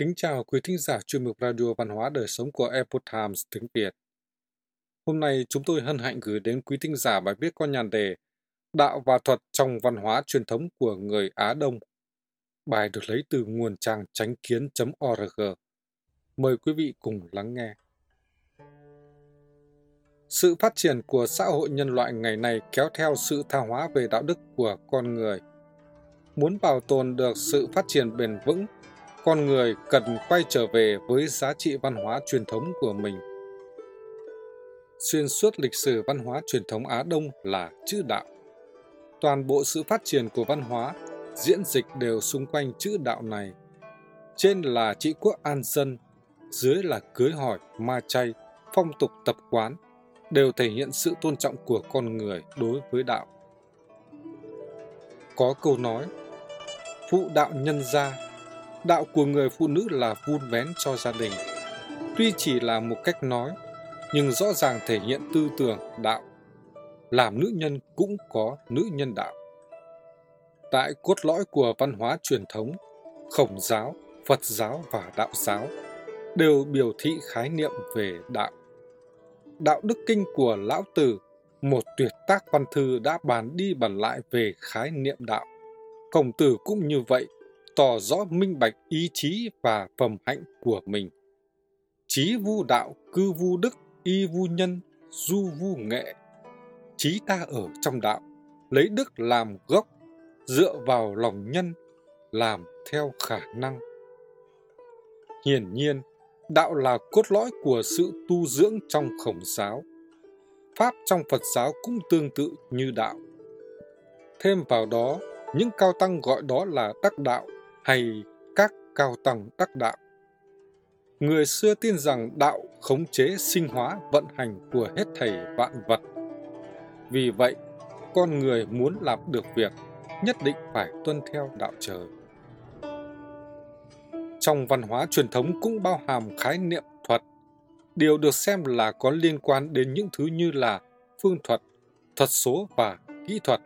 Kính chào quý thính giả chuyên mục Radio Văn hóa Đời Sống của Epoch Times tiếng Việt. Hôm nay chúng tôi hân hạnh gửi đến quý thính giả bài viết có nhàn đề Đạo và thuật trong văn hóa truyền thống của người Á Đông. Bài được lấy từ nguồn trang chánh kiến.org. Mời quý vị cùng lắng nghe. Sự phát triển của xã hội nhân loại ngày nay kéo theo sự tha hóa về đạo đức của con người. Muốn bảo tồn được sự phát triển bền vững con người cần quay trở về với giá trị văn hóa truyền thống của mình. Xuyên suốt lịch sử văn hóa truyền thống Á Đông là chữ đạo. Toàn bộ sự phát triển của văn hóa, diễn dịch đều xung quanh chữ đạo này. Trên là trị quốc an dân, dưới là cưới hỏi, ma chay, phong tục tập quán, đều thể hiện sự tôn trọng của con người đối với đạo. Có câu nói, phụ đạo nhân gia đạo của người phụ nữ là vun vén cho gia đình. Tuy chỉ là một cách nói, nhưng rõ ràng thể hiện tư tưởng đạo. Làm nữ nhân cũng có nữ nhân đạo. Tại cốt lõi của văn hóa truyền thống, khổng giáo, Phật giáo và đạo giáo đều biểu thị khái niệm về đạo. Đạo đức kinh của Lão Tử, một tuyệt tác văn thư đã bàn đi bàn lại về khái niệm đạo. Khổng tử cũng như vậy, tỏ rõ minh bạch ý chí và phẩm hạnh của mình. Chí vu đạo, cư vu đức, y vu nhân, du vu nghệ. Chí ta ở trong đạo, lấy đức làm gốc, dựa vào lòng nhân, làm theo khả năng. Hiển nhiên, đạo là cốt lõi của sự tu dưỡng trong khổng giáo. Pháp trong Phật giáo cũng tương tự như đạo. Thêm vào đó, những cao tăng gọi đó là đắc đạo hay các cao tầng đắc đạo. Người xưa tin rằng đạo khống chế sinh hóa vận hành của hết thảy vạn vật. Vì vậy, con người muốn làm được việc nhất định phải tuân theo đạo trời. Trong văn hóa truyền thống cũng bao hàm khái niệm thuật. Điều được xem là có liên quan đến những thứ như là phương thuật, thuật số và kỹ thuật.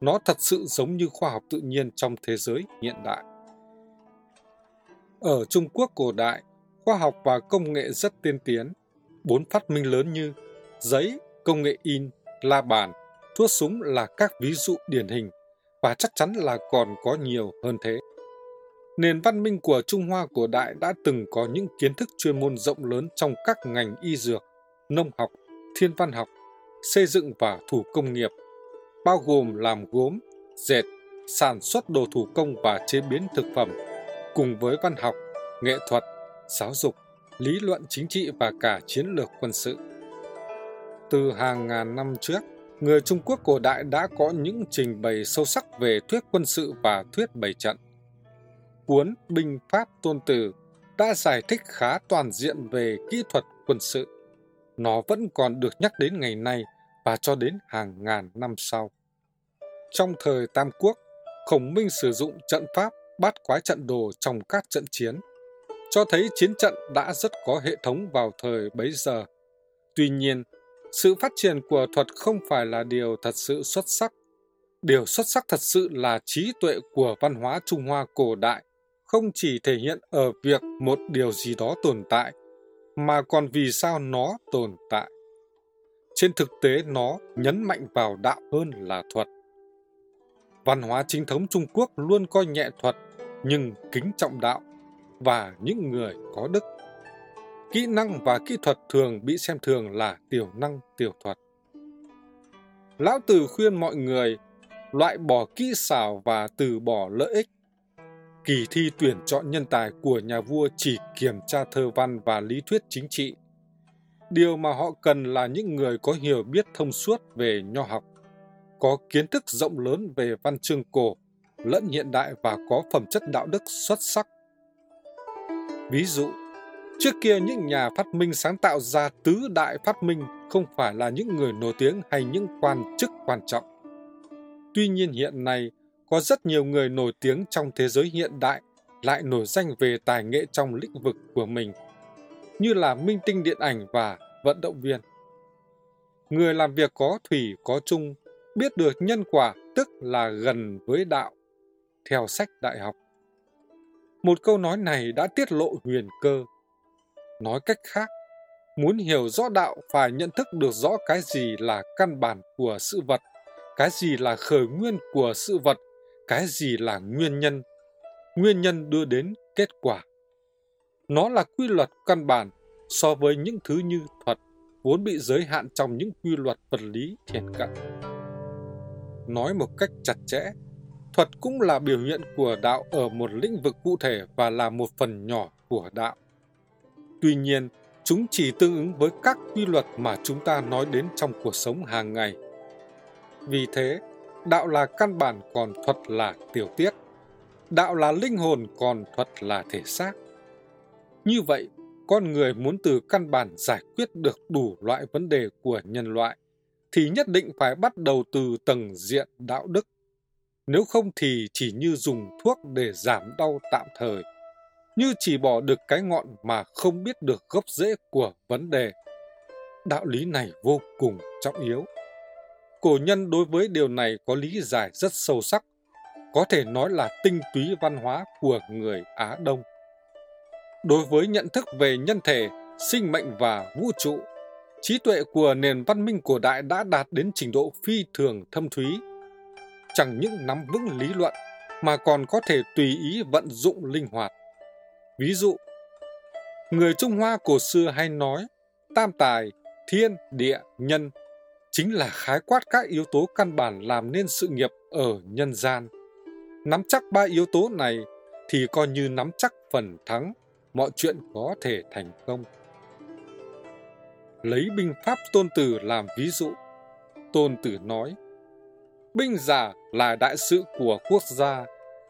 Nó thật sự giống như khoa học tự nhiên trong thế giới hiện đại. Ở Trung Quốc cổ đại, khoa học và công nghệ rất tiên tiến. Bốn phát minh lớn như giấy, công nghệ in, la bàn, thuốc súng là các ví dụ điển hình và chắc chắn là còn có nhiều hơn thế. Nền văn minh của Trung Hoa cổ đại đã từng có những kiến thức chuyên môn rộng lớn trong các ngành y dược, nông học, thiên văn học, xây dựng và thủ công nghiệp, bao gồm làm gốm, dệt, sản xuất đồ thủ công và chế biến thực phẩm, cùng với văn học, nghệ thuật, giáo dục, lý luận chính trị và cả chiến lược quân sự. Từ hàng ngàn năm trước, người Trung Quốc cổ đại đã có những trình bày sâu sắc về thuyết quân sự và thuyết bày trận. Cuốn Binh Pháp Tôn Tử đã giải thích khá toàn diện về kỹ thuật quân sự. Nó vẫn còn được nhắc đến ngày nay và cho đến hàng ngàn năm sau. Trong thời Tam Quốc, Khổng Minh sử dụng trận pháp bát quái trận đồ trong các trận chiến, cho thấy chiến trận đã rất có hệ thống vào thời bấy giờ. Tuy nhiên, sự phát triển của thuật không phải là điều thật sự xuất sắc. Điều xuất sắc thật sự là trí tuệ của văn hóa Trung Hoa cổ đại, không chỉ thể hiện ở việc một điều gì đó tồn tại, mà còn vì sao nó tồn tại. Trên thực tế nó nhấn mạnh vào đạo hơn là thuật. Văn hóa chính thống Trung Quốc luôn coi nhẹ thuật nhưng kính trọng đạo và những người có đức. Kỹ năng và kỹ thuật thường bị xem thường là tiểu năng tiểu thuật. Lão Tử khuyên mọi người loại bỏ kỹ xảo và từ bỏ lợi ích. Kỳ thi tuyển chọn nhân tài của nhà vua chỉ kiểm tra thơ văn và lý thuyết chính trị. Điều mà họ cần là những người có hiểu biết thông suốt về nho học, có kiến thức rộng lớn về văn chương cổ lẫn hiện đại và có phẩm chất đạo đức xuất sắc. Ví dụ, trước kia những nhà phát minh sáng tạo ra tứ đại phát minh không phải là những người nổi tiếng hay những quan chức quan trọng. Tuy nhiên hiện nay, có rất nhiều người nổi tiếng trong thế giới hiện đại lại nổi danh về tài nghệ trong lĩnh vực của mình, như là minh tinh điện ảnh và vận động viên. Người làm việc có thủy có chung, biết được nhân quả tức là gần với đạo theo sách đại học. Một câu nói này đã tiết lộ huyền cơ. Nói cách khác, muốn hiểu rõ đạo phải nhận thức được rõ cái gì là căn bản của sự vật, cái gì là khởi nguyên của sự vật, cái gì là nguyên nhân. Nguyên nhân đưa đến kết quả. Nó là quy luật căn bản so với những thứ như thuật vốn bị giới hạn trong những quy luật vật lý thiền cận. Nói một cách chặt chẽ, thuật cũng là biểu hiện của đạo ở một lĩnh vực cụ thể và là một phần nhỏ của đạo. Tuy nhiên, chúng chỉ tương ứng với các quy luật mà chúng ta nói đến trong cuộc sống hàng ngày. Vì thế, đạo là căn bản còn thuật là tiểu tiết. Đạo là linh hồn còn thuật là thể xác. Như vậy, con người muốn từ căn bản giải quyết được đủ loại vấn đề của nhân loại, thì nhất định phải bắt đầu từ tầng diện đạo đức. Nếu không thì chỉ như dùng thuốc để giảm đau tạm thời, như chỉ bỏ được cái ngọn mà không biết được gốc rễ của vấn đề. Đạo lý này vô cùng trọng yếu. Cổ nhân đối với điều này có lý giải rất sâu sắc, có thể nói là tinh túy văn hóa của người Á Đông đối với nhận thức về nhân thể, sinh mệnh và vũ trụ. Trí tuệ của nền văn minh cổ đại đã đạt đến trình độ phi thường thâm thúy. Chẳng những nắm vững lý luận mà còn có thể tùy ý vận dụng linh hoạt. Ví dụ, người Trung Hoa cổ xưa hay nói tam tài, thiên, địa, nhân chính là khái quát các yếu tố căn bản làm nên sự nghiệp ở nhân gian. Nắm chắc ba yếu tố này thì coi như nắm chắc phần thắng mọi chuyện có thể thành công. Lấy binh pháp tôn tử làm ví dụ, tôn tử nói, binh giả là đại sự của quốc gia,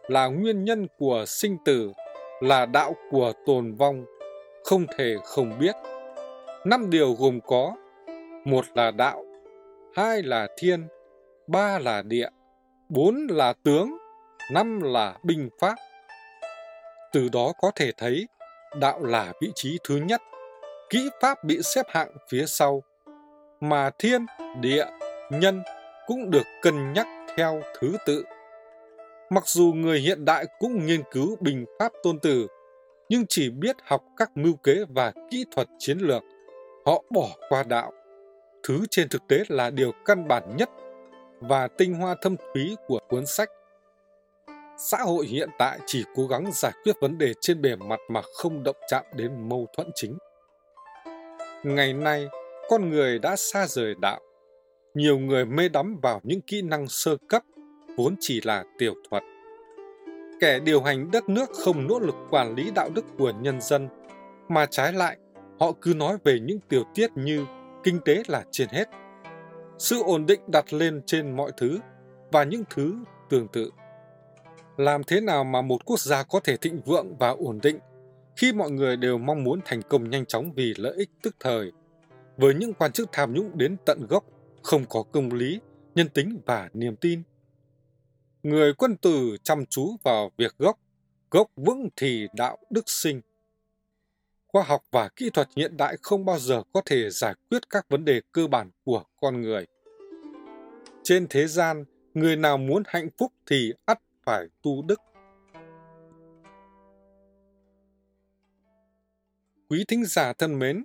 là nguyên nhân của sinh tử, là đạo của tồn vong, không thể không biết. Năm điều gồm có, một là đạo, hai là thiên, ba là địa, bốn là tướng, năm là binh pháp. Từ đó có thể thấy đạo là vị trí thứ nhất, kỹ pháp bị xếp hạng phía sau, mà thiên, địa, nhân cũng được cân nhắc theo thứ tự. Mặc dù người hiện đại cũng nghiên cứu bình pháp tôn tử, nhưng chỉ biết học các mưu kế và kỹ thuật chiến lược, họ bỏ qua đạo. Thứ trên thực tế là điều căn bản nhất và tinh hoa thâm thúy của cuốn sách xã hội hiện tại chỉ cố gắng giải quyết vấn đề trên bề mặt mà không động chạm đến mâu thuẫn chính. Ngày nay, con người đã xa rời đạo. Nhiều người mê đắm vào những kỹ năng sơ cấp, vốn chỉ là tiểu thuật. Kẻ điều hành đất nước không nỗ lực quản lý đạo đức của nhân dân, mà trái lại, họ cứ nói về những tiểu tiết như kinh tế là trên hết. Sự ổn định đặt lên trên mọi thứ và những thứ tương tự làm thế nào mà một quốc gia có thể thịnh vượng và ổn định khi mọi người đều mong muốn thành công nhanh chóng vì lợi ích tức thời, với những quan chức tham nhũng đến tận gốc, không có công lý, nhân tính và niềm tin. Người quân tử chăm chú vào việc gốc, gốc vững thì đạo đức sinh. Khoa học và kỹ thuật hiện đại không bao giờ có thể giải quyết các vấn đề cơ bản của con người. Trên thế gian, người nào muốn hạnh phúc thì ắt phải tu đức. Quý thính giả thân mến,